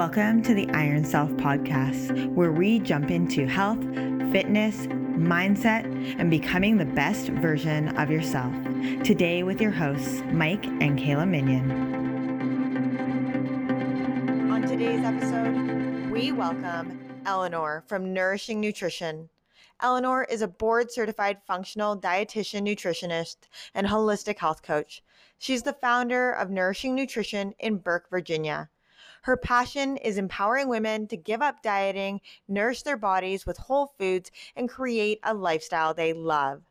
Welcome to the Iron Self podcast, where we jump into health, fitness, mindset, and becoming the best version of yourself. Today, with your hosts, Mike and Kayla Minion. On today's episode, we welcome Eleanor from Nourishing Nutrition. Eleanor is a board certified functional dietitian, nutritionist, and holistic health coach. She's the founder of Nourishing Nutrition in Burke, Virginia. Her passion is empowering women to give up dieting, nourish their bodies with whole foods, and create a lifestyle they love.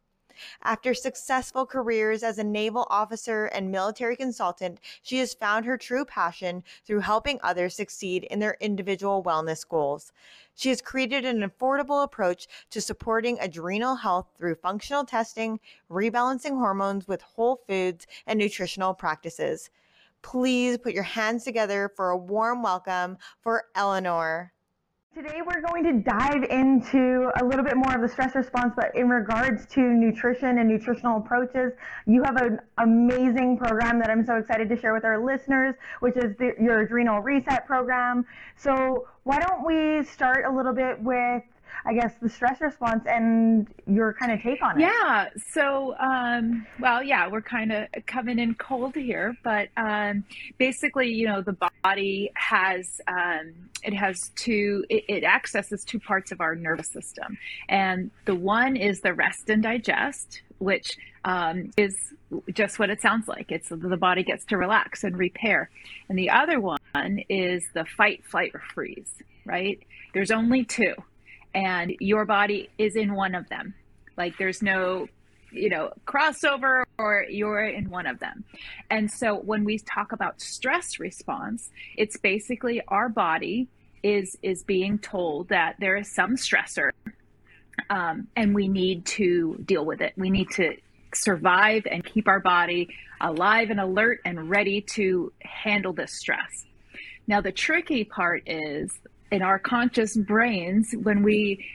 After successful careers as a naval officer and military consultant, she has found her true passion through helping others succeed in their individual wellness goals. She has created an affordable approach to supporting adrenal health through functional testing, rebalancing hormones with whole foods, and nutritional practices please put your hands together for a warm welcome for Eleanor. Today, we're going to dive into a little bit more of the stress response, but in regards to nutrition and nutritional approaches, you have an amazing program that I'm so excited to share with our listeners, which is the, your Adrenal Reset program. So, why don't we start a little bit with I guess, the stress response and your kind of take on it. Yeah. So, um, well, yeah, we're kind of coming in cold here, but um, basically, you know, the body has um, it has two. It, it accesses two parts of our nervous system, and the one is the rest and digest, which um, is just what it sounds like. It's the body gets to relax and repair, and the other one is the fight, flight, or freeze. Right? There's only two and your body is in one of them. Like there's no, you know, crossover or you're in one of them. And so when we talk about stress response, it's basically our body is is being told that there is some stressor um, and we need to deal with it. We need to survive and keep our body alive and alert and ready to handle this stress. Now, the tricky part is in our conscious brains when we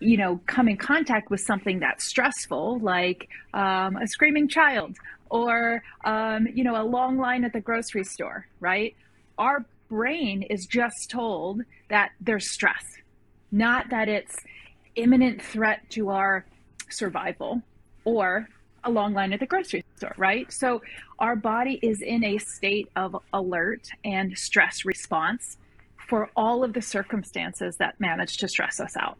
you know come in contact with something that's stressful like um, a screaming child or um, you know a long line at the grocery store right? Our brain is just told that there's stress not that it's imminent threat to our survival or a long line at the grocery store right? So our body is in a state of alert and stress response for all of the circumstances that manage to stress us out.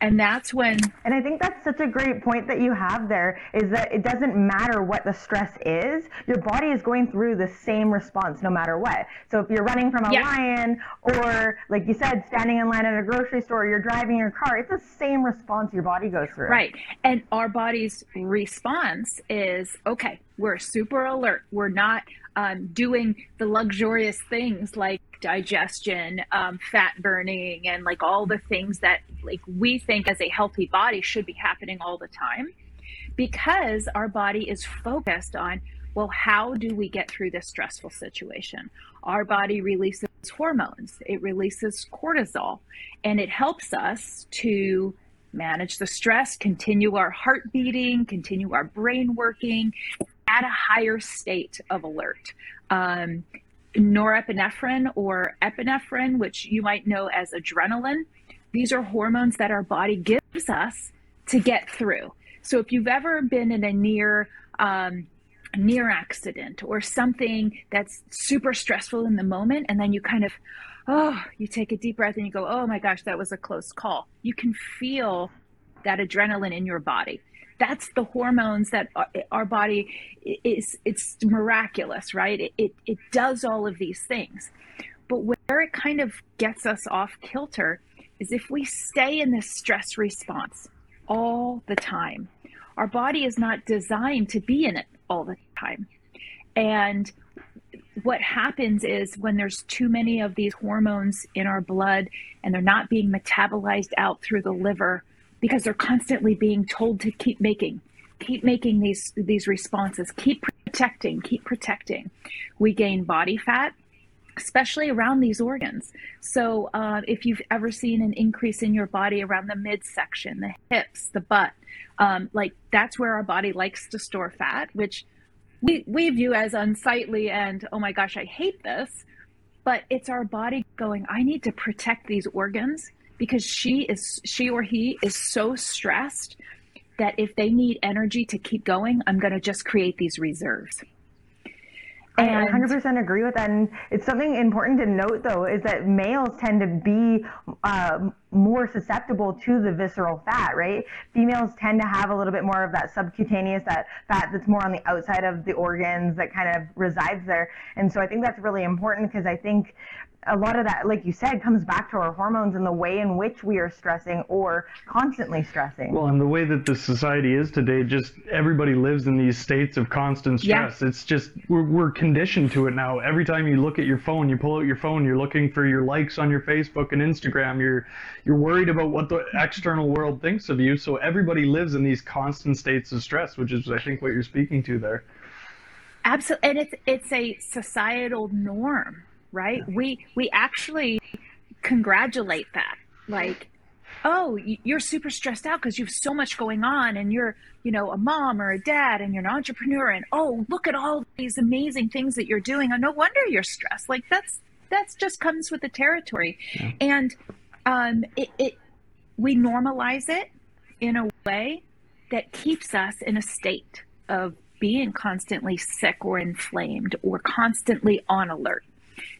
And that's when. And I think that's such a great point that you have there is that it doesn't matter what the stress is, your body is going through the same response no matter what. So if you're running from a yeah. lion, or like you said, standing in line at a grocery store, you're driving your car, it's the same response your body goes through. Right. And our body's response is okay, we're super alert. We're not um, doing the luxurious things like digestion, um, fat burning, and like all the things that like we think as a healthy body should be happening all the time, because our body is focused on well, how do we get through this stressful situation? Our body releases hormones, it releases cortisol, and it helps us to manage the stress, continue our heart beating, continue our brain working at a higher state of alert. Um, norepinephrine or epinephrine, which you might know as adrenaline. These are hormones that our body gives us to get through. So if you've ever been in a near um, near accident or something that's super stressful in the moment, and then you kind of oh, you take a deep breath and you go, oh my gosh, that was a close call. You can feel that adrenaline in your body that's the hormones that our body is it's miraculous right? It, it, it does all of these things. But where it kind of gets us off kilter is if we stay in this stress response all the time. Our body is not designed to be in it all the time. And what happens is when there's too many of these hormones in our blood and they're not being metabolized out through the liver because they're constantly being told to keep making keep making these these responses keep protecting keep protecting. We gain body fat especially around these organs. So uh, if you've ever seen an increase in your body around the midsection the hips the butt um, like that's where our body likes to store fat which we, we view as unsightly and oh my gosh i hate this but it's our body going, I need to protect these organs because she is she or he is so stressed that if they need energy to keep going, I'm going to just create these reserves. And I 100% agree with that. And it's something important to note, though, is that males tend to be uh, more susceptible to the visceral fat, right? Females tend to have a little bit more of that subcutaneous, that fat that's more on the outside of the organs that kind of resides there. And so I think that's really important because I think a lot of that, like you said, comes back to our hormones and the way in which we are stressing or constantly stressing. Well, and the way that the society is today, just everybody lives in these states of constant stress. Yeah. It's just, we're, we're conditioned to it now. Every time you look at your phone, you pull out your phone, you're looking for your likes on your Facebook and Instagram. You're, you're worried about what the external world thinks of you. So everybody lives in these constant states of stress, which is, I think, what you're speaking to there. Absolutely. And it's, it's a societal norm right? We we actually congratulate that. Like, oh, you're super stressed out because you have so much going on and you're, you know, a mom or a dad and you're an entrepreneur and oh, look at all these amazing things that you're doing. Oh, no wonder you're stressed. Like that's that's just comes with the territory. Yeah. And um it, it we normalize it in a way that keeps us in a state of being constantly sick or inflamed or constantly on alert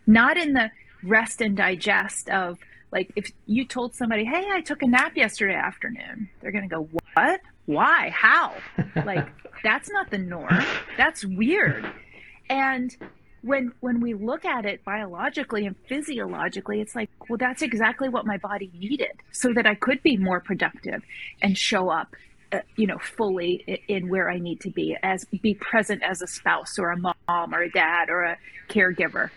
not in the rest and digest of like if you told somebody, "Hey, I took a nap yesterday afternoon," they're going to go, "What? Why? How?" like that's not the norm. That's weird. And when when we look at it biologically and physiologically, it's like, well, that's exactly what my body needed so that I could be more productive and show up uh, you know fully in where i need to be as be present as a spouse or a mom or a dad or a caregiver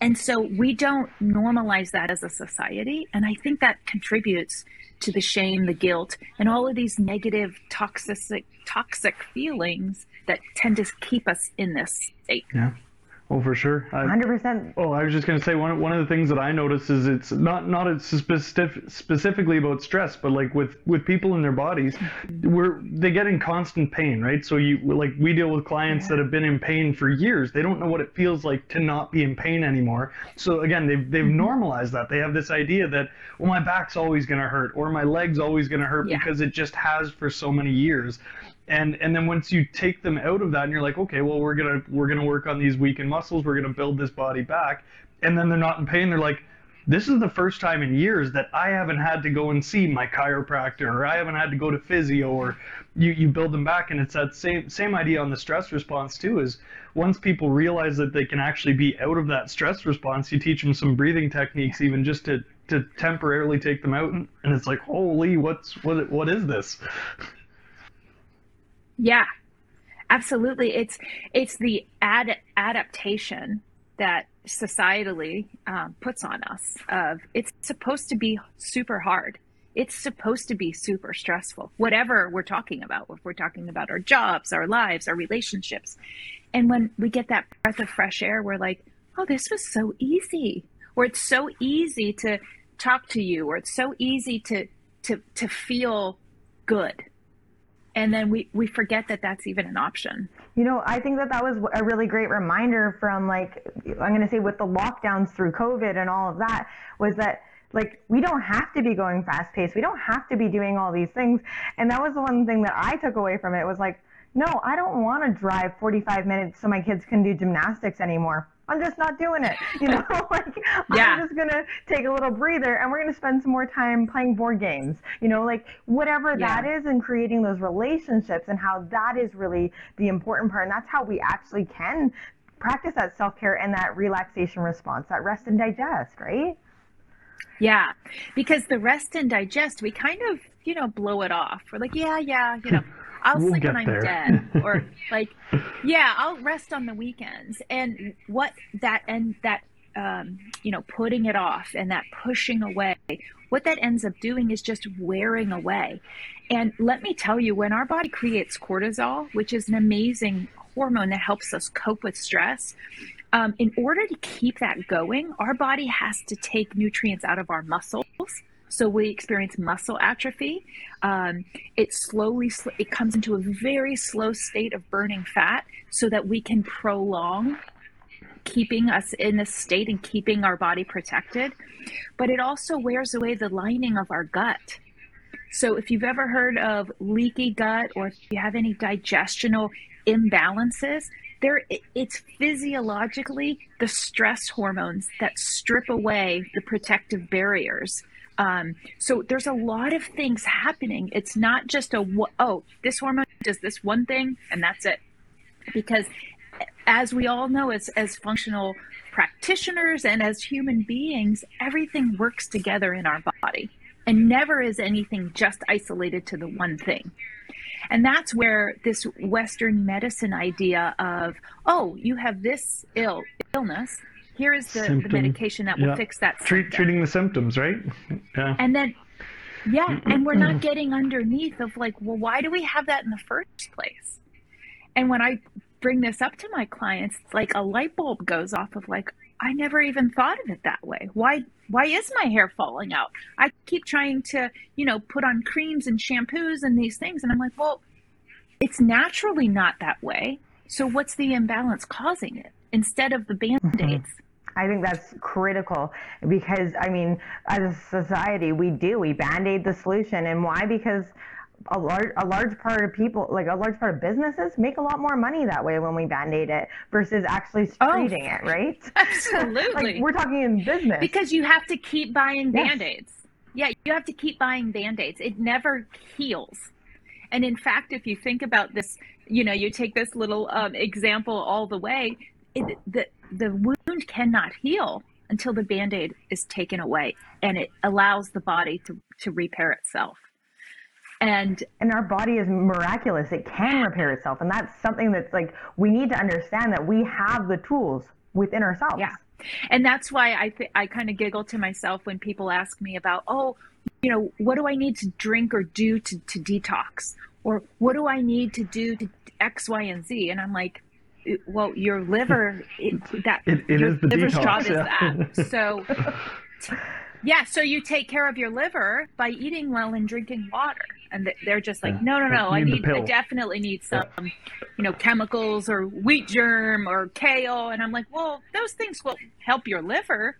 and so we don't normalize that as a society. And I think that contributes to the shame, the guilt, and all of these negative, toxic, toxic feelings that tend to keep us in this state. Yeah. Oh, for sure. Hundred percent. Oh, I was just going to say one one of the things that I notice is it's not not it's specific, specifically about stress, but like with with people in their bodies, we're they get in constant pain, right? So you like we deal with clients yeah. that have been in pain for years. They don't know what it feels like to not be in pain anymore. So again, they've they've mm-hmm. normalized that. They have this idea that well, my back's always going to hurt or my leg's always going to hurt yeah. because it just has for so many years and and then once you take them out of that and you're like okay well we're gonna we're gonna work on these weakened muscles. We're gonna build this body back. And then they're not in pain. They're like this is the first time in years that I haven't had to go and see my chiropractor or I haven't had to go to physio or you, you build them back. And it's that same same idea on the stress response too is once people realize that they can actually be out of that stress response you teach them some breathing techniques even just to to temporarily take them out. And it's like holy what's what what is this yeah, absolutely. It's it's the ad adaptation that societally um, puts on us. Of it's supposed to be super hard. It's supposed to be super stressful. Whatever we're talking about, if we're talking about our jobs, our lives, our relationships, and when we get that breath of fresh air, we're like, oh, this was so easy. Or it's so easy to talk to you, or it's so easy to to to feel good and then we we forget that that's even an option. You know i think that that was a really great reminder from like i'm going to say with the lockdowns through covid and all of that was that like we don't have to be going fast paced. We don't have to be doing all these things. And that was the one thing that i took away from it was like no i don't want to drive 45 minutes so my kids can do gymnastics anymore I'm just not doing it. You know, like yeah. I'm just gonna take a little breather and we're gonna spend some more time playing board games. You know, like whatever yeah. that is and creating those relationships and how that is really the important part. And that's how we actually can practice that self care and that relaxation response, that rest and digest, right? Yeah. Because the rest and digest, we kind of, you know, blow it off. We're like, yeah, yeah, you know. I'll we'll sleep when I'm there. dead, or like, yeah, I'll rest on the weekends. And what that and that, um, you know, putting it off and that pushing away, what that ends up doing is just wearing away. And let me tell you, when our body creates cortisol, which is an amazing hormone that helps us cope with stress, um, in order to keep that going, our body has to take nutrients out of our muscles so we experience muscle atrophy. Um, it slowly, it comes into a very slow state of burning fat so that we can prolong keeping us in this state and keeping our body protected, but it also wears away the lining of our gut. So if you've ever heard of leaky gut or if you have any digestional imbalances, there it's physiologically the stress hormones that strip away the protective barriers. Um, so there's a lot of things happening. It's not just a oh this hormone does this one thing and that's it, because as we all know as as functional practitioners and as human beings, everything works together in our body, and never is anything just isolated to the one thing. And that's where this Western medicine idea of, oh, you have this ill illness, here is the, the medication that will yeah. fix that. Treat, treating the symptoms, right? Yeah. And then, yeah, and we're not getting underneath of like, well, why do we have that in the first place? And when I bring this up to my clients, it's like a light bulb goes off of like, I never even thought of it that way. Why why is my hair falling out? I keep trying to, you know, put on creams and shampoos and these things and I'm like, well, it's naturally not that way. So what's the imbalance causing it instead of the mm-hmm. band-aids? I think that's critical because I mean, as a society, we do. We band-aid the solution, and why? Because a large a large part of people like a large part of businesses make a lot more money that way when we band-aid it versus actually treating oh, it right? Absolutely. like we're talking in business. Because you have to keep buying yes. band-aids. Yeah you have to keep buying band-aids. It never heals. And in fact if you think about this you know you take this little um, example all the way it, the the wound cannot heal until the band-aid is taken away and it allows the body to to repair itself. And and our body is miraculous. It can repair itself and that's something that's like we need to understand that we have the tools within ourselves. Yeah. And that's why i th- i kind of giggle to myself when people ask me about oh you know what do i need to drink or do to, to detox? Or what do i need to do to x y and z? And i'm like well your liver it, that it, it your is the liver's detox, job yeah. is that so yeah so you take care of your liver by eating well and drinking water. And they're just like, no, no, no, I need, I definitely need some, yeah. you know, chemicals or wheat germ or kale, and I'm like, well, those things will help your liver,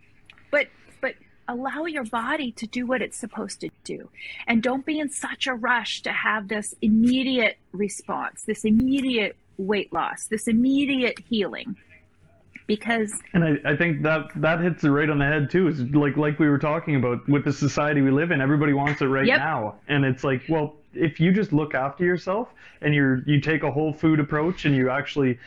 but but allow your body to do what it's supposed to do, and don't be in such a rush to have this immediate response, this immediate weight loss, this immediate healing because and I, I think that that hits it right on the head too is like like we were talking about with the society we live in everybody wants it right yep. now and it's like well if you just look after yourself and you're you take a whole food approach and you actually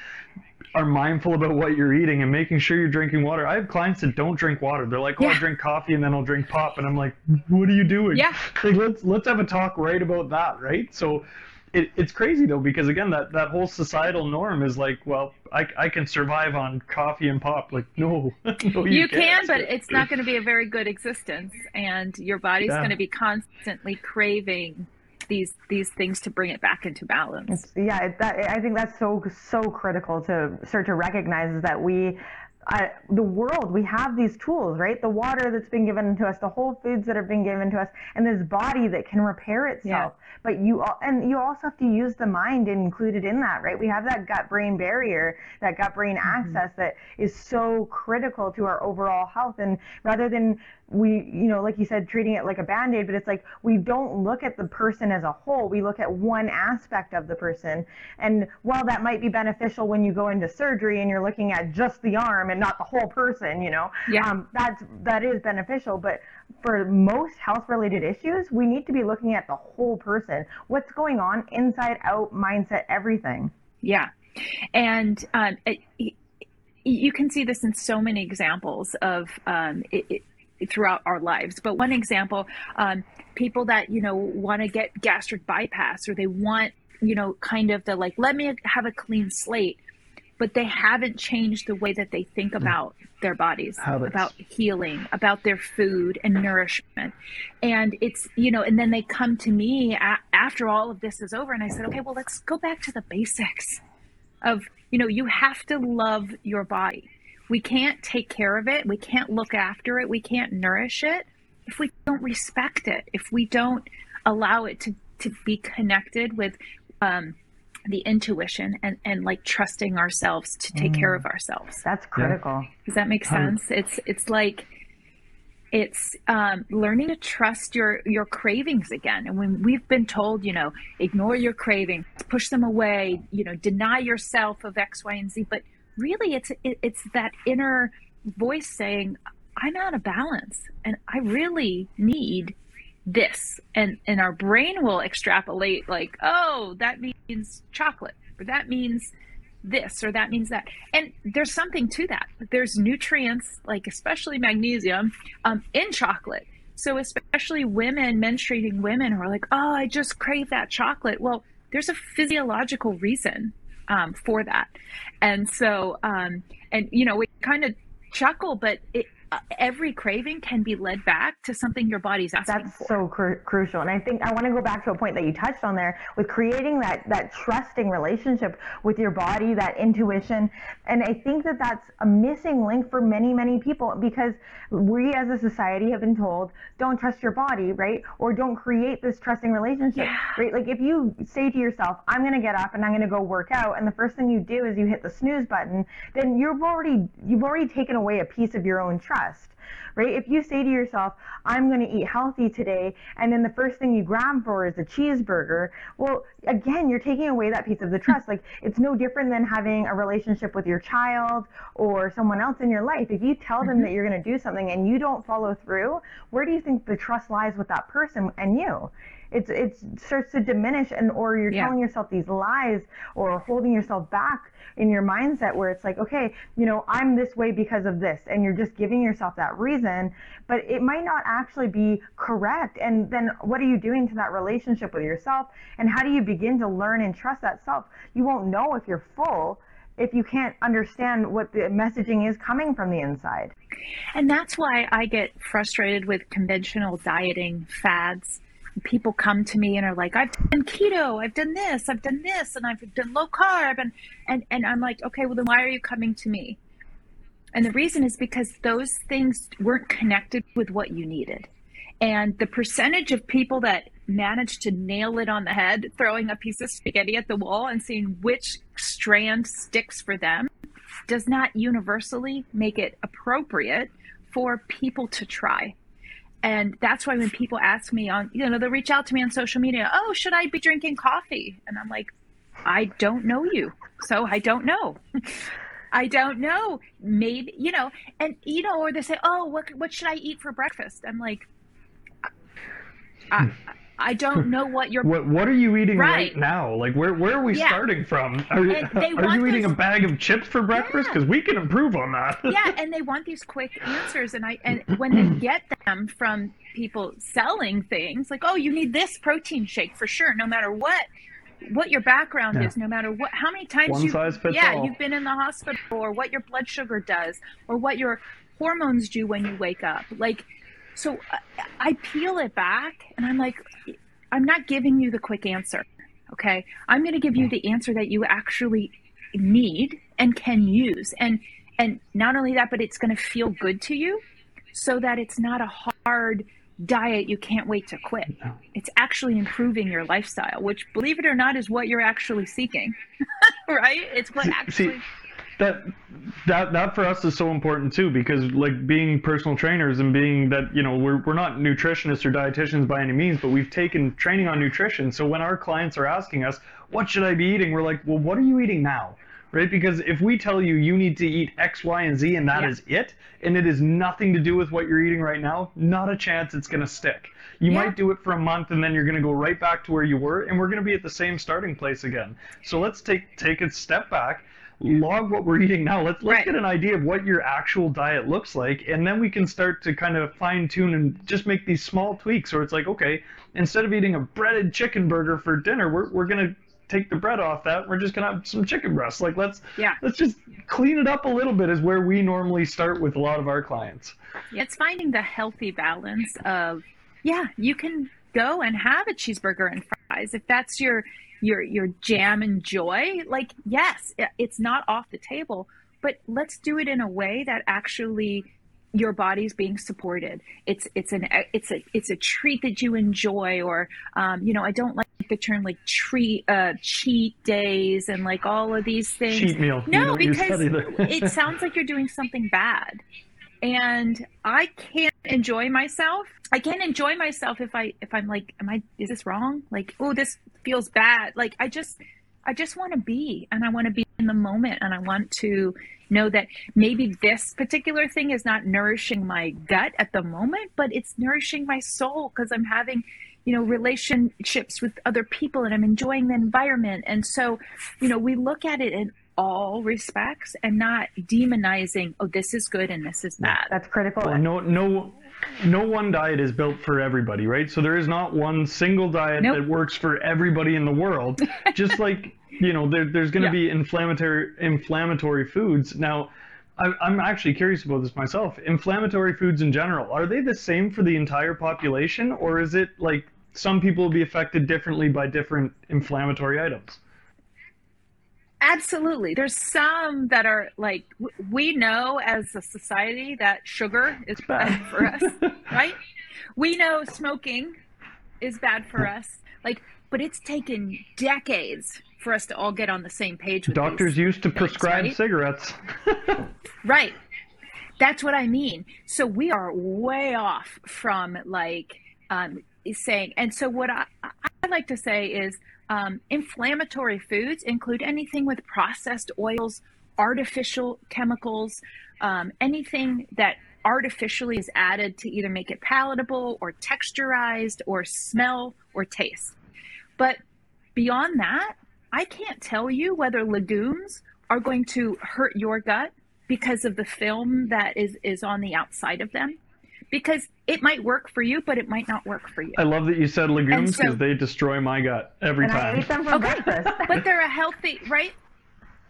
are mindful about what you're eating and making sure you're drinking water. I have clients that don't drink water. They're like, "Oh, yeah. I'll drink coffee and then I'll drink pop," and I'm like, "What are you doing?" Yeah. Like, let's let's have a talk right about that, right? So, it, it's crazy though because again that, that whole societal norm is like well I, I can survive on coffee and pop. Like no, no you, you can but it's not going to be a very good existence and your body's yeah. going to be constantly craving these these things to bring it back into balance. It's, yeah that, i think that's so so critical to start to recognize is that we uh, the world, we have these tools, right? The water that's been given to us, the whole foods that have been given to us, and this body that can repair itself. Yeah. But you and you also have to use the mind included in that, right? We have that gut-brain barrier, that gut-brain mm-hmm. axis that is so critical to our overall health. And rather than we, you know, like you said, treating it like a band aid, but it's like we don't look at the person as a whole. We look at one aspect of the person. And while that might be beneficial when you go into surgery and you're looking at just the arm and not the whole person, you know, yeah. um, that's, that is beneficial. But for most health related issues, we need to be looking at the whole person. What's going on inside out, mindset, everything. Yeah. And um, it, you can see this in so many examples of um, it, it, throughout our lives. But one example, um, people that, you know, want to get gastric bypass or they want, you know, kind of the like, let me have a clean slate, but they haven't changed the way that they think mm. about their bodies, Habits. about healing, about their food and nourishment. And it's, you know, and then they come to me a- after all of this is over and I said, okay, well, let's go back to the basics of, you know, you have to love your body we can't take care of it, we can't look after it, we can't nourish it if we don't respect it, if we don't allow it to, to be connected with um, the intuition and and like trusting ourselves to take mm. care of ourselves. That's critical. Yeah. Does that make sense? It's it's like it's um, learning to trust your your cravings again and when we've been told you know ignore your cravings push them away you know deny yourself of x y and z but really it's it, it's that inner voice saying i'm out of balance and i really need this. And and our brain will extrapolate like oh that means chocolate or that means this or that means that. And there's something to that. There's nutrients like especially magnesium um, in chocolate. So especially women menstruating women who are like oh i just crave that chocolate. Well there's a physiological reason um, for that. And so um, and you know we kind of chuckle but it, every craving can be led back to something your body's asking That's for. so cru- crucial. And I think I want to go back to a point that you touched on there with creating that that trusting relationship with your body, that intuition. And I think that that's a missing link for many many people because we as a society have been told don't trust your body, right? Or don't create this trusting relationship, yeah. right? Like if you say to yourself, I'm going to get up and I'm going to go work out and the first thing you do is you hit the snooze button, then you've already you've already taken away a piece of your own trust trust right? If you say to yourself, I'm going to eat healthy today, and then the first thing you grab for is a cheeseburger, well, again, you're taking away that piece of the trust. Like, it's no different than having a relationship with your child or someone else in your life. If you tell them mm-hmm. that you're going to do something and you don't follow through, where do you think the trust lies with that person and you? it's it starts to diminish and or you're yeah. telling yourself these lies or holding yourself back in your mindset where it's like okay you know i'm this way because of this and you're just giving yourself that reason but it might not actually be correct and then what are you doing to that relationship with yourself and how do you begin to learn and trust that self you won't know if you're full if you can't understand what the messaging is coming from the inside. And that's why I get frustrated with conventional dieting fads people come to me and are like, I've done keto, I've done this, I've done this, and I've done low carb, and and and I'm like, okay, well then why are you coming to me? And the reason is because those things weren't connected with what you needed. And the percentage of people that manage to nail it on the head, throwing a piece of spaghetti at the wall and seeing which strand sticks for them, does not universally make it appropriate for people to try. And that's why when people ask me on, you know, they'll reach out to me on social media, oh, should I be drinking coffee? And I'm like, I don't know you. So I don't know. I don't know. Maybe, you know, and, you know, or they say, oh, what, what should I eat for breakfast? I'm like, hmm. I, I don't know what you're. What What are you eating right, right now? Like where Where are we yeah. starting from? Are, are you eating those... a bag of chips for breakfast? Because yeah. we can improve on that. yeah, and they want these quick answers, and I and when they get them from people selling things, like oh, you need this protein shake for sure, no matter what what your background yeah. is, no matter what, how many times you, yeah, all. you've been in the hospital, or what your blood sugar does, or what your hormones do when you wake up. Like so I peel it back and I'm like, I'm not giving you the quick answer. Okay. I'm going to give you the answer that you actually need and can use. And, and not only that, but it's going to feel good to you so that it's not a hard diet you can't wait to quit. It's actually improving your lifestyle, which believe it or not is what you're actually seeking. right? It's what actually See, that that that for us is so important too because like being personal trainers and being that you know we're, we're not nutritionists or dietitians by any means but we've taken training on nutrition so when our clients are asking us what should i be eating we're like well what are you eating now right because if we tell you you need to eat x y and z and that yeah. is it and it is nothing to do with what you're eating right now not a chance it's going to stick you yeah. might do it for a month and then you're going to go right back to where you were and we're going to be at the same starting place again so let's take take a step back log what we're eating now. Let's let's right. get an idea of what your actual diet looks like, and then we can start to kind of fine tune and just make these small tweaks. Or it's like, okay, instead of eating a breaded chicken burger for dinner, we're we're gonna take the bread off that. We're just gonna have some chicken breasts. Like let's yeah. let's just clean it up a little bit. Is where we normally start with a lot of our clients. It's finding the healthy balance of yeah, you can go and have a cheeseburger and fries if that's your your your jam and joy like yes it's not off the table but let's do it in a way that actually your body's being supported it's it's an it's a it's a treat that you enjoy or um, you know i don't like the term like treat uh, cheat days and like all of these things. Cheat meal. No, because it sounds like you're doing something bad. And I can't enjoy myself. I can't enjoy myself if I if I'm like, am I is this wrong? Like, oh, this feels bad. Like I just I just want to be and I want to be in the moment and I want to know that maybe this particular thing is not nourishing my gut at the moment, but it's nourishing my soul because I'm having you know relationships with other people and i'm enjoying the environment. And so you know we look at it in all respects and not demonizing oh this is good and this is bad. That's critical. Well, no no no one diet is built for everybody right? So there is not one single diet nope. that works for everybody in the world. Just like you know there, there's going to yeah. be inflammatory inflammatory foods. Now I'm actually curious about this myself. Inflammatory foods in general, are they the same for the entire population, or is it like some people will be affected differently by different inflammatory items? Absolutely. There's some that are like, we know as a society that sugar is bad for us, right? We know smoking is bad for us. Like, but it's taken decades for us to all get on the same page with doctors used to things, prescribe right? cigarettes. Right. That's what i mean. So we are way off from like um, saying and so what i i like to say is um, inflammatory foods include anything with processed oils artificial chemicals um, anything that artificially is added to either make it palatable or texturized or smell or taste. But beyond that I can't tell you whether legumes are going to hurt your gut because of the film that is is on the outside of them because it might work for you but it might not work for you. I love that you said legumes because so, they destroy my gut every and time. I ate them for okay. breakfast. but they're a healthy right?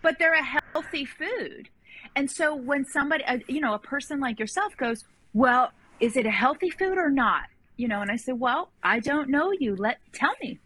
But they're a healthy food. And so when somebody uh, you know a person like yourself goes well is it a healthy food or not? You know and i said well i don't know you. Let tell me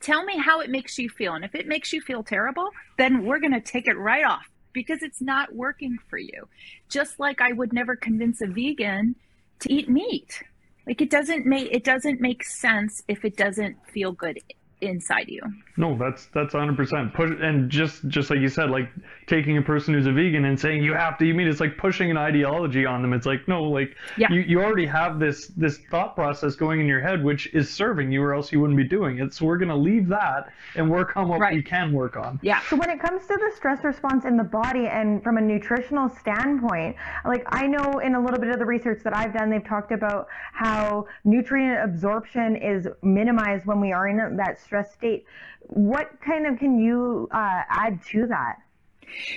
Tell me how it makes you feel. And if it makes you feel terrible, then we're going to take it right off because it's not working for you. Just like I would never convince a vegan to eat meat. Like it doesn't make it doesn't make sense if it doesn't feel good inside you. No, that's that's 100%. Push and just just like you said, like taking a person who's a vegan and saying you have to eat meat, it's like pushing an ideology on them. It's like no, like yeah. you, you already have this this thought process going in your head which is serving you or else you wouldn't be doing it. So we're going to leave that and work on what right. we can work on. Yeah. So when it comes to the stress response in the body and from a nutritional standpoint, like I know in a little bit of the research that I've done, they've talked about how nutrient absorption is minimized when we are in that stress state. What kind of can you uh, add to that?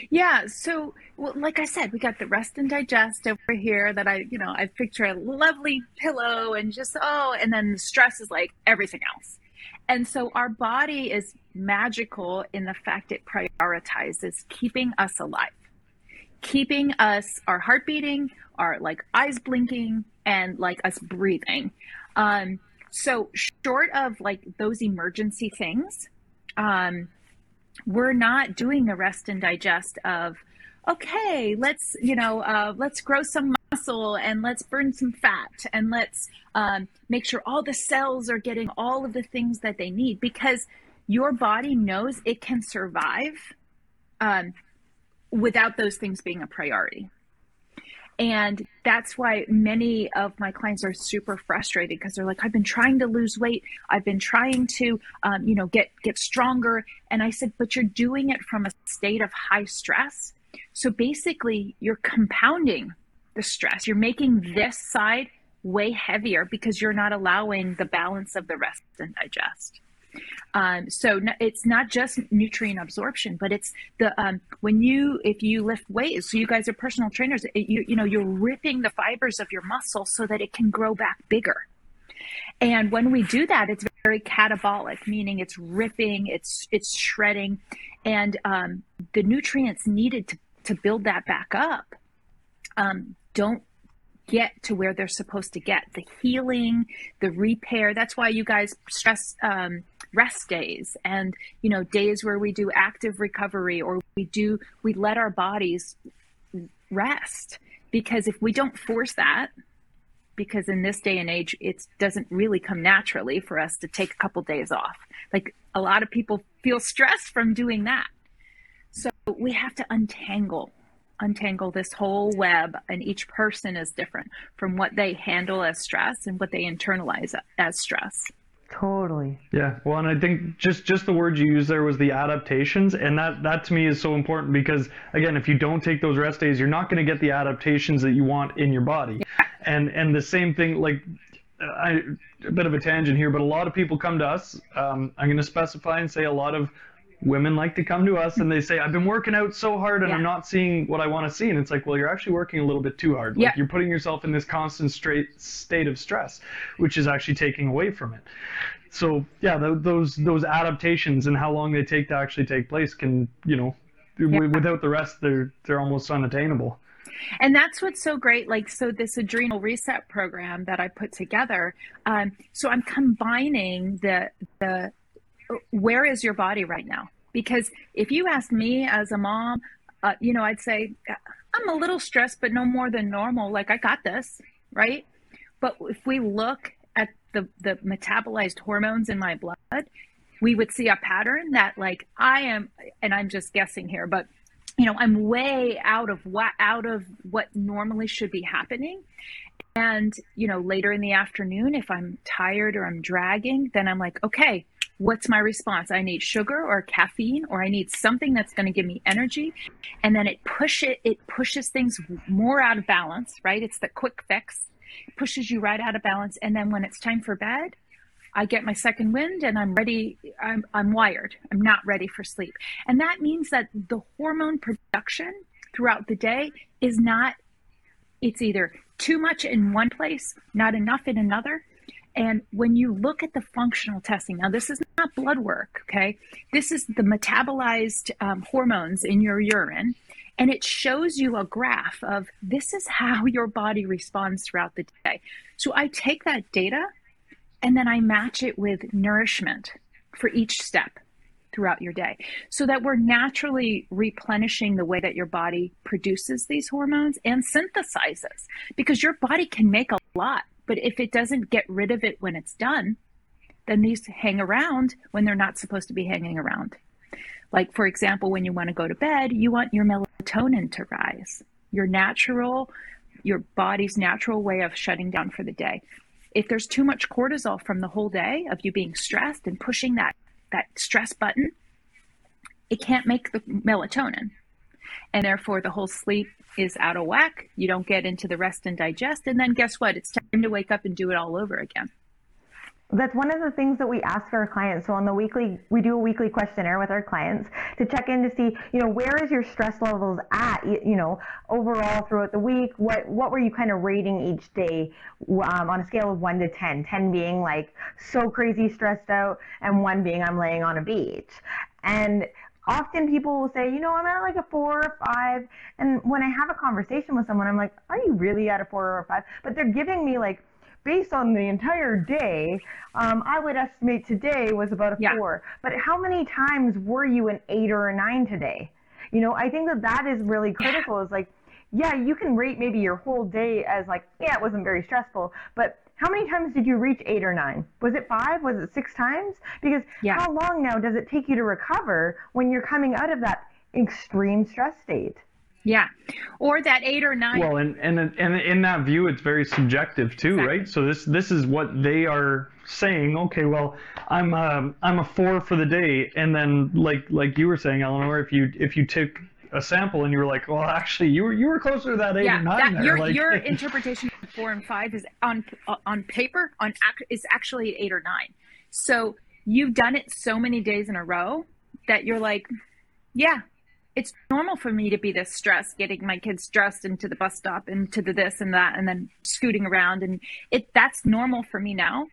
Yeah, so well, like I said, we got the rest and digest over here that I, you know, I picture a lovely pillow and just oh, and then the stress is like everything else. And so our body is magical in the fact it prioritizes keeping us alive, keeping us our heart beating, our like eyes blinking, and like us breathing. Um, so short of like those emergency things, um, we're not doing the rest and digest of, okay, let's you know, uh, let's grow some muscle and let's burn some fat and let's um, make sure all the cells are getting all of the things that they need because your body knows it can survive um, without those things being a priority. And that's why many of my clients are super frustrated because they're like, I've been trying to lose weight. I've been trying to, um, you know, get, get stronger. And I said, but you're doing it from a state of high stress. So basically you're compounding the stress. You're making this side way heavier because you're not allowing the balance of the rest and digest. Um, so it's not just nutrient absorption, but it's the um, when you if you lift weights. So you guys are personal trainers. It, you you know you're ripping the fibers of your muscle so that it can grow back bigger. And when we do that, it's very catabolic, meaning it's ripping, it's it's shredding, and um, the nutrients needed to to build that back up um, don't get to where they're supposed to get the healing the repair that's why you guys stress um, rest days. And you know days where we do active recovery or we do we let our bodies rest. Because if we don't force that because in this day and age it doesn't really come naturally for us to take a couple days off. Like a lot of people feel stressed from doing that. So we have to untangle untangle this whole web and each person is different from what they handle as stress and what they internalize as stress Totally. Yeah. Well, and I think just just the word you used there was the adaptations, and that that to me is so important because again, if you don't take those rest days, you're not going to get the adaptations that you want in your body. And and the same thing like. I, a bit of a tangent here, but a lot of people come to us. Um, I'm going to specify and say a lot of women like to come to us and they say, I've been working out so hard and yeah. I'm not seeing what I want to see. And it's like, well, you're actually working a little bit too hard. Like yeah. you're putting yourself in this constant straight state of stress, which is actually taking away from it. So yeah, those those adaptations and how long they take to actually take place can, you know, yeah. without the rest, they're they're almost unattainable. And that's what's so great. Like, so this adrenal reset program that I put together. Um, so I'm combining the the where is your body right now? Because if you ask me as a mom, uh, you know, I'd say, I'm a little stressed, but no more than normal. Like, I got this, right? But if we look at the, the metabolized hormones in my blood, we would see a pattern that, like, I am, and I'm just guessing here, but you know, I'm way out of what out of what normally should be happening. And, you know, later in the afternoon, if I'm tired or I'm dragging, then I'm like, okay, what's my response? I need sugar or caffeine or I need something that's going to give me energy. And then it push it it pushes things more out of balance, right? It's the quick fix. It pushes you right out of balance and then when it's time for bed, I get my second wind and I'm ready I'm I'm wired. I'm not ready for sleep. And that means that the hormone production throughout the day is not it's either too much in one place, not enough in another, and when you look at the functional testing, now this is not blood work, okay? This is the metabolized um, hormones in your urine. And it shows you a graph of this is how your body responds throughout the day. So I take that data and then I match it with nourishment for each step throughout your day so that we're naturally replenishing the way that your body produces these hormones and synthesizes because your body can make a lot but if it doesn't get rid of it when it's done, then these hang around when they're not supposed to be hanging around. Like, for example, when you want to go to bed, you want your melatonin to rise, your natural, your body's natural way of shutting down for the day. If there's too much cortisol from the whole day of you being stressed and pushing that, that stress button, it can't make the melatonin. And therefore, the whole sleep is out of whack. You don't get into the rest and digest. And then guess what? It's time to wake up and do it all over again. That's one of the things that we ask our clients. So on the weekly, we do a weekly questionnaire with our clients to check in to see, you know, where is your stress levels at, you know, overall throughout the week. What what were you kind of rating each day um, on a scale of one to 10? 10 being like so crazy stressed out, and one being I'm laying on a beach. And often people will say, you know, I'm at like a four or five. And when I have a conversation with someone, I'm like, are you really at a four or a five? But they're giving me like, based on the entire day, um, I would estimate today was about a yeah. four. But how many times were you an eight or a nine today? You know, I think that that is really critical. Is like, yeah, you can rate maybe your whole day as like, yeah, it wasn't very stressful, but how many times did you reach eight or nine? Was it five? Was it six times? Because yeah. how long now does it take you to recover when you're coming out of that extreme stress state? Yeah, or that eight or nine. Well, and and and in that view, it's very subjective too, exactly. right? So this this is what they are saying. Okay, well, I'm a, um, I'm a four for the day, and then like like you were saying, Eleanor, if you if you took a sample and you were like, well, actually, you were you were closer to that eight yeah, or nine. That, your like, your interpretation of four and five is on on paper on is actually eight or nine. So you've done it so many days in a row that you're like, yeah, it's normal for me to be this stressed, getting my kids dressed into the bus stop and to the this and that, and then scooting around, and it that's normal for me now.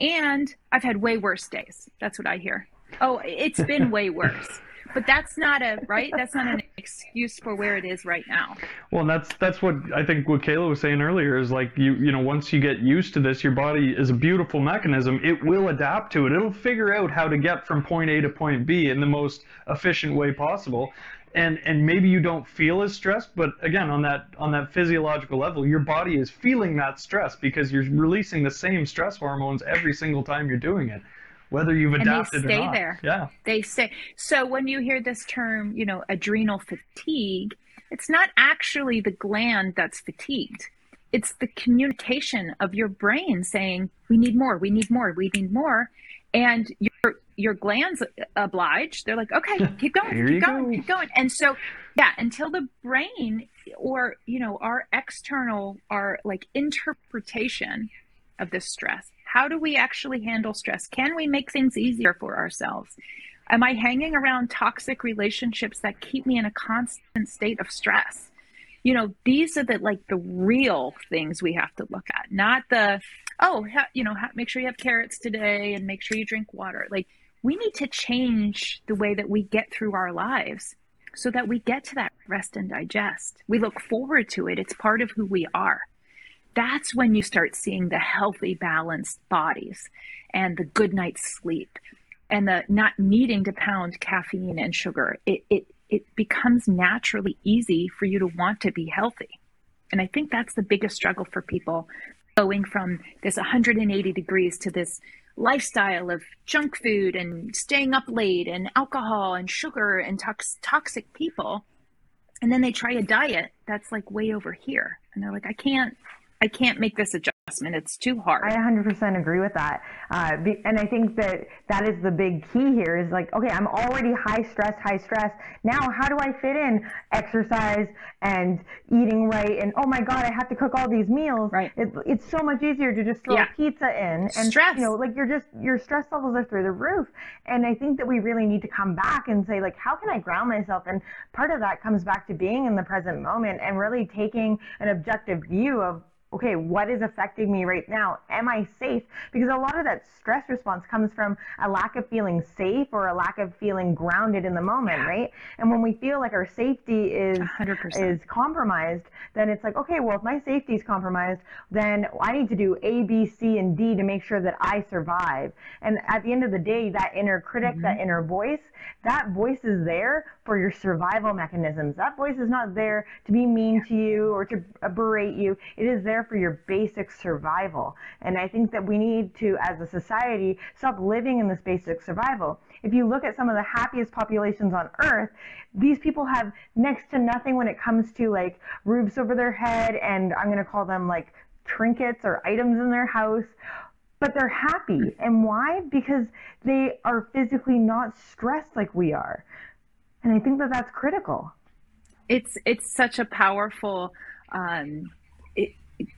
And I've had way worse days. That's what I hear. Oh, it's been way worse but that's not a right? That's not an excuse for where it is right now. Well that's that's what i think what kayla was saying earlier is like you you know once you get used to this your body is a beautiful mechanism. It will adapt to it. It'll figure out how to get from point a to point b in the most efficient way possible. And and maybe you don't feel as stressed but again on that on that physiological level your body is feeling that stress because you're releasing the same stress hormones every single time you're doing it whether you've adapted and they stay or there. Yeah. They stay. So when you hear this term you know adrenal fatigue it's not actually the gland that's fatigued. It's the communication of your brain saying we need more we need more we need more. And your your glands oblige. They're like okay keep going keep going go. keep going. And so yeah until the brain or you know our external our like interpretation of this stress how do we actually handle stress? Can we make things easier for ourselves? Am i hanging around toxic relationships that keep me in a constant state of stress? You know these are the like the real things we have to look at not the oh ha, you know ha, make sure you have carrots today and make sure you drink water. Like we need to change the way that we get through our lives so that we get to that rest and digest. We look forward to it. It's part of who we are that's when you start seeing the healthy balanced bodies and the good night's sleep and the not needing to pound caffeine and sugar it, it it becomes naturally easy for you to want to be healthy. And I think that's the biggest struggle for people going from this 180 degrees to this lifestyle of junk food and staying up late and alcohol and sugar and tox- toxic people. And then they try a diet that's like way over here. And they're like, I can't, I can't make this adjustment. It's too hard. I 100% agree with that. Uh, and I think that that is the big key here is like, okay, I'm already high stress, high stress. Now, how do I fit in exercise and eating right? And oh my God, I have to cook all these meals. Right. It, it's so much easier to just throw yeah. pizza in and stress. You know, like you're just your stress levels are through the roof. And I think that we really need to come back and say like, how can I ground myself? And part of that comes back to being in the present moment and really taking an objective view of okay, what is affecting me right now? Am I safe? Because a lot of that stress response comes from a lack of feeling safe or a lack of feeling grounded in the moment, right? And when we feel like our safety is 100%. is compromised, then it's like, okay, well, if my safety is compromised, then I need to do A, B, C, and D to make sure that I survive. And at the end of the day, that inner critic, mm-hmm. that inner voice, that voice is there for your survival mechanisms. That voice is not there to be mean to you or to berate you. It is there for your basic survival. And I think that we need to, as a society, stop living in this basic survival. If you look at some of the happiest populations on earth, these people have next to nothing when it comes to like roofs over their head and I'm going to call them like trinkets or items in their house but they're happy. And why? Because they are physically not stressed like we are. And I think that that's critical. It's it's such a powerful. Um, it, it,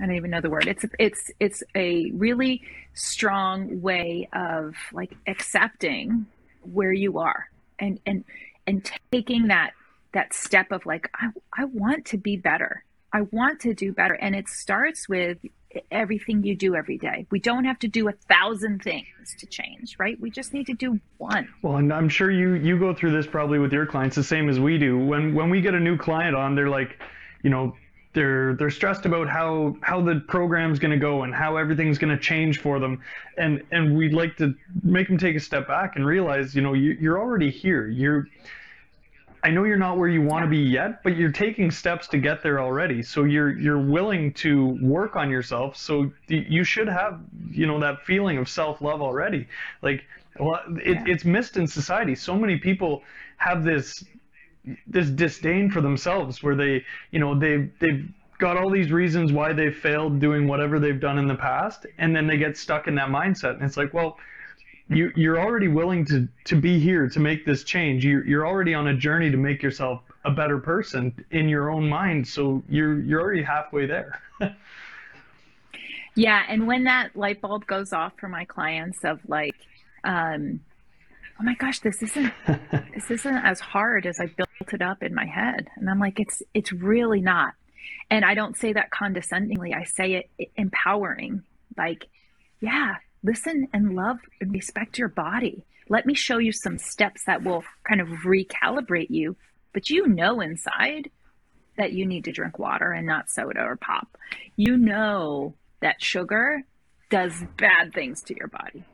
I don't even know the word. It's it's it's a really strong way of like accepting where you are and and and taking that that step of like I I want to be better. I want to do better, and it starts with everything you do every day. We don't have to do a thousand things to change, right? We just need to do one. Well, and I'm sure you you go through this probably with your clients the same as we do. When when we get a new client on, they're like, you know, they're they're stressed about how how the program's going to go and how everything's going to change for them and and we'd like to make them take a step back and realize you know you, you're already here you're I know you're not where you want to be yet, but you're taking steps to get there already. So you're you're willing to work on yourself. So you should have you know that feeling of self love already. Like well, it, yeah. it's missed in society. So many people have this this disdain for themselves, where they you know they they've got all these reasons why they failed doing whatever they've done in the past, and then they get stuck in that mindset. And it's like, well you you're already willing to to be here to make this change. You're you're already on a journey to make yourself a better person in your own mind. So you're you're already halfway there. yeah, and when that light bulb goes off for my clients of like, um, oh my gosh, this isn't this isn't as hard as I built it up in my head, and I'm like, it's it's really not. And I don't say that condescendingly. I say it empowering. Like, yeah, listen and love and respect your body. Let me show you some steps that will kind of recalibrate you. But you know inside that you need to drink water and not soda or pop. You know that sugar does bad things to your body,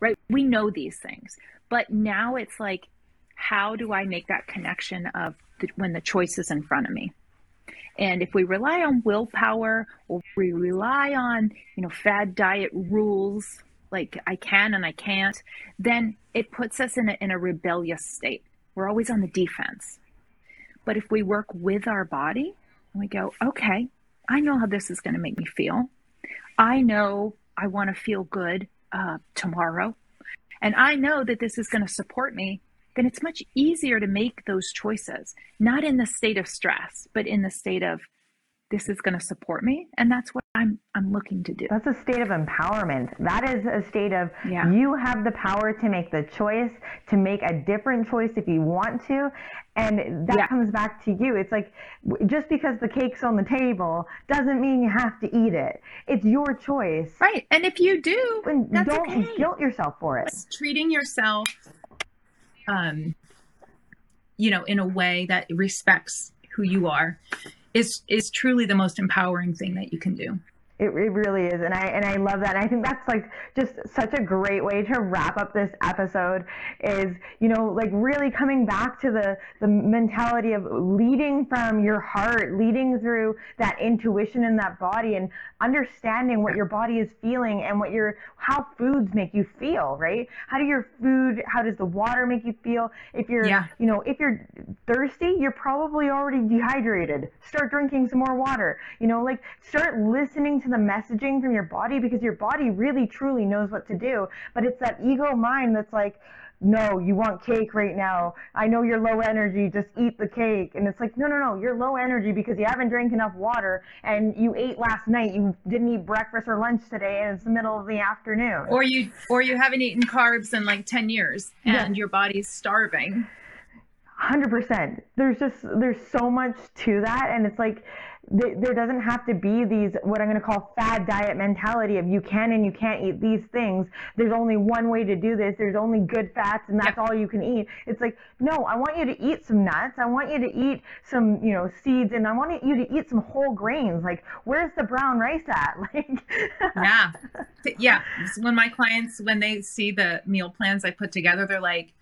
right? We know these things. But now it's like, how do I make that connection of the, when the choice is in front of me? And if we rely on willpower or we rely on, you know, fad diet rules, like I can and I can't, then it puts us in a, in a rebellious state. We're always on the defense. But if we work with our body and we go, okay, I know how this is going to make me feel. I know I want to feel good uh, tomorrow. And I know that this is going to support me then it's much easier to make those choices, not in the state of stress, but in the state of this is going to support me and that's what I'm I'm looking to do. That's a state of empowerment. That is a state of yeah. you have the power to make the choice, to make a different choice if you want to, and that yeah. comes back to you. It's like just because the cake's on the table doesn't mean you have to eat it. It's your choice. Right. And if you do, don't okay. guilt yourself for it. It's treating yourself um, you know, in a way that respects who you are is is truly the most empowering thing that you can do. It, it really is, and I and I love that. And I think that's like just such a great way to wrap up this episode. Is you know like really coming back to the the mentality of leading from your heart, leading through that intuition in that body, and understanding what your body is feeling and what your how foods make you feel. Right? How do your food? How does the water make you feel? If you're yeah. you know if you're thirsty, you're probably already dehydrated. Start drinking some more water. You know like start listening to the messaging from your body because your body really truly knows what to do. But it's that ego mind that's like, no, you want cake right now. I know you're low energy, just eat the cake. And it's like, no, no, no, you're low energy because you haven't drank enough water and you ate last night. You didn't eat breakfast or lunch today and it's the middle of the afternoon. Or you or you haven't eaten carbs in like 10 years and yeah. your body's starving. 100%. There's just there's so much to that and it's like there doesn't have to be these what I'm going to call fad diet mentality of you can and you can't eat these things. There's only one way to do this. There's only good fats and that's all you can eat. It's like no, I want you to eat some nuts. I want you to eat some you know seeds and I want you to eat some whole grains. Like where's the brown rice at? Like yeah, yeah. When my clients when they see the meal plans I put together, they're like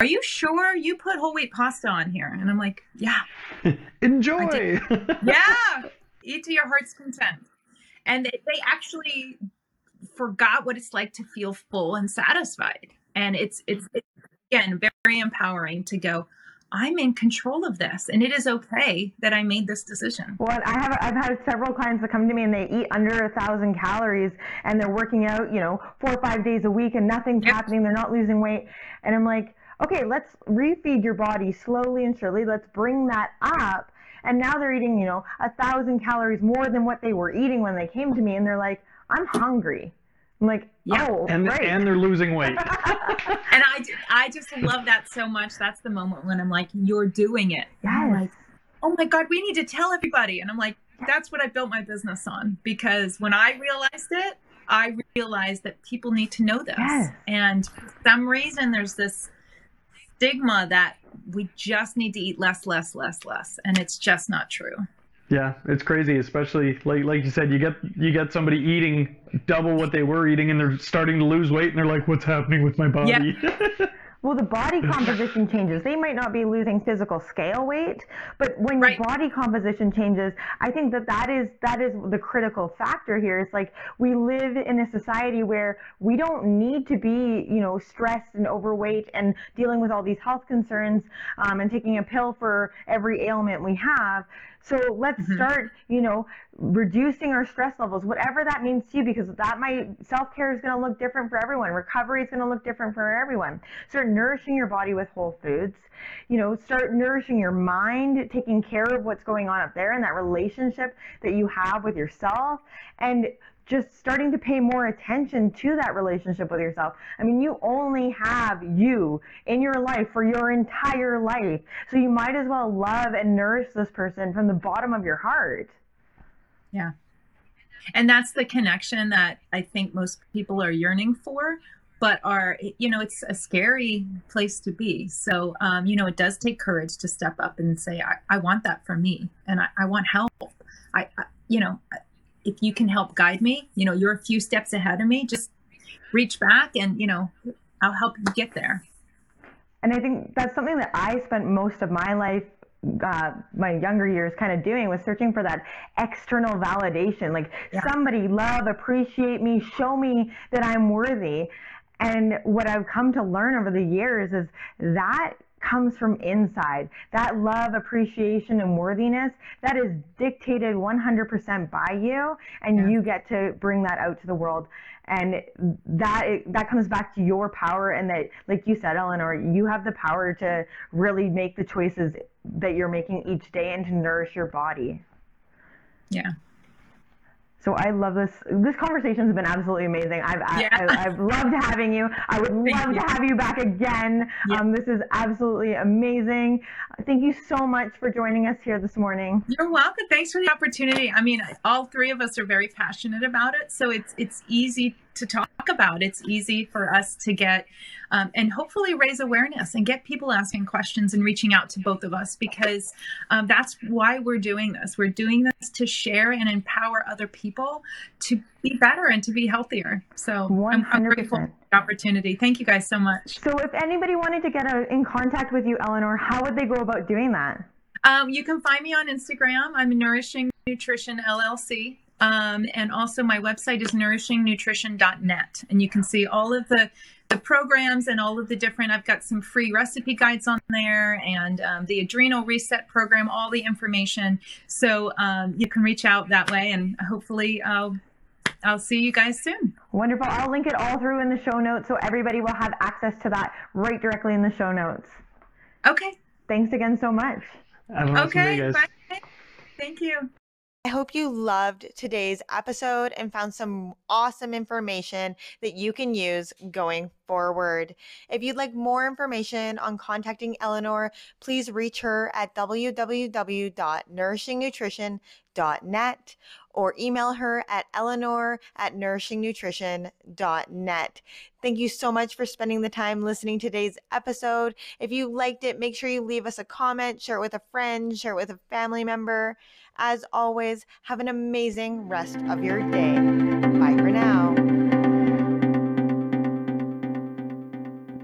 are you sure you put whole wheat pasta on here? And I'm like, yeah. Enjoy. yeah. Eat to your heart's content. And they, they actually forgot what it's like to feel full and satisfied. And it's, it's, it's again, very empowering to go, I'm in control of this, and it is okay that I made this decision. Well, I have I've had several clients that come to me and they eat under a thousand calories, and they're working out, you know, four or five days a week, and nothing's yep. happening. They're not losing weight, and I'm like, okay, let's refeed your body slowly and surely. Let's bring that up. And now they're eating, you know, a thousand calories more than what they were eating when they came to me. And they're like, I'm hungry. I'm like, yeah. oh, and, great. and they're losing weight. and I, I just love that so much. That's the moment when I'm like, you're doing it. Yes. Like, oh my God, we need to tell everybody. And I'm like, that's what I built my business on because when I realized it, I realized that people need to know this. Yes. And for some reason, there's this stigma that we just need to eat less, less, less, less, and it's just not true. Yeah, it's crazy, especially like like you said, you get you get somebody eating double what they were eating, and they're starting to lose weight, and they're like, "What's happening with my body?" Yeah. Well, the body composition changes. They might not be losing physical scale weight, but when right. your body composition changes, I think that that is that is the critical factor here. It's like we live in a society where we don't need to be, you know, stressed and overweight and dealing with all these health concerns um, and taking a pill for every ailment we have. So let's mm-hmm. start, you know, reducing our stress levels, whatever that means to you, because that might self care is going to look different for everyone. Recovery is going to look different for everyone. Start nourishing your body with whole foods. You know, start nourishing your mind, taking care of what's going on up there and that relationship that you have with yourself, and just starting to pay more attention to that relationship with yourself. I mean, you only have you in your life for your entire life. So you might as well love and nourish this person from the bottom of your heart. Yeah. And that's the connection that I think most people are yearning for, but are, you know, it's a scary place to be. So, um, you know, it does take courage to step up and say, I, I want that for me and I, I want help. I, I you know, if you can help guide me, you know, you're a few steps ahead of me, just reach back and, you know, I'll help you get there. And I think that's something that I spent most of my life uh, my younger years kind of doing was searching for that external validation like yeah. somebody love appreciate me show me that i'm worthy and what i've come to learn over the years is that comes from inside. That love, appreciation, and worthiness that is dictated 100% by you, and yeah. you get to bring that out to the world. And that that comes back to your power, and that, like you said, Eleanor, you have the power to really make the choices that you're making each day and to nourish your body. Yeah, so I love this. This conversation has been absolutely amazing. I've yeah. I, have loved having you. I would love you. to have you back again. Yeah. Um, this is absolutely amazing. Thank you so much for joining us here this morning. You're welcome. Thanks for the opportunity. I mean, all three of us are very passionate about it, so it's it's easy to talk about. It's easy for us to get um, and hopefully raise awareness and get people asking questions and reaching out to both of us because um, that's why we're doing this. We're doing this to share and empower other people to be better and to be healthier. So I'm, I'm, grateful for the opportunity. Thank you guys so much. So if anybody wanted to get a, in contact with you, Eleanor, how would they go about doing that? Um, you can find me on Instagram. I'm Nourishing Nutrition LLC. Um, and also my website is nourishingnutrition.net. And you can see all of the, the programs and all of the different, I've got some free recipe guides on there and um, the adrenal reset program, all the information. So um, you can reach out that way and hopefully I'll, I'll see you guys soon. Wonderful. I'll link it all through in the show notes so everybody will have access to that right directly in the show notes. Okay. Thanks again so much. Okay. Bye. Thank you. I hope you loved today's episode and found some awesome information that you can use going forward. If you'd like more information on contacting Eleanor, please reach her at www.nourishingnutrition.net or email her at eleanor at nourishingnutrition.net. Thank you so much for spending the time listening to today's episode. If you liked it, make sure you leave us a comment, share it with a friend, share it with a family member. As always, have an amazing rest of your day.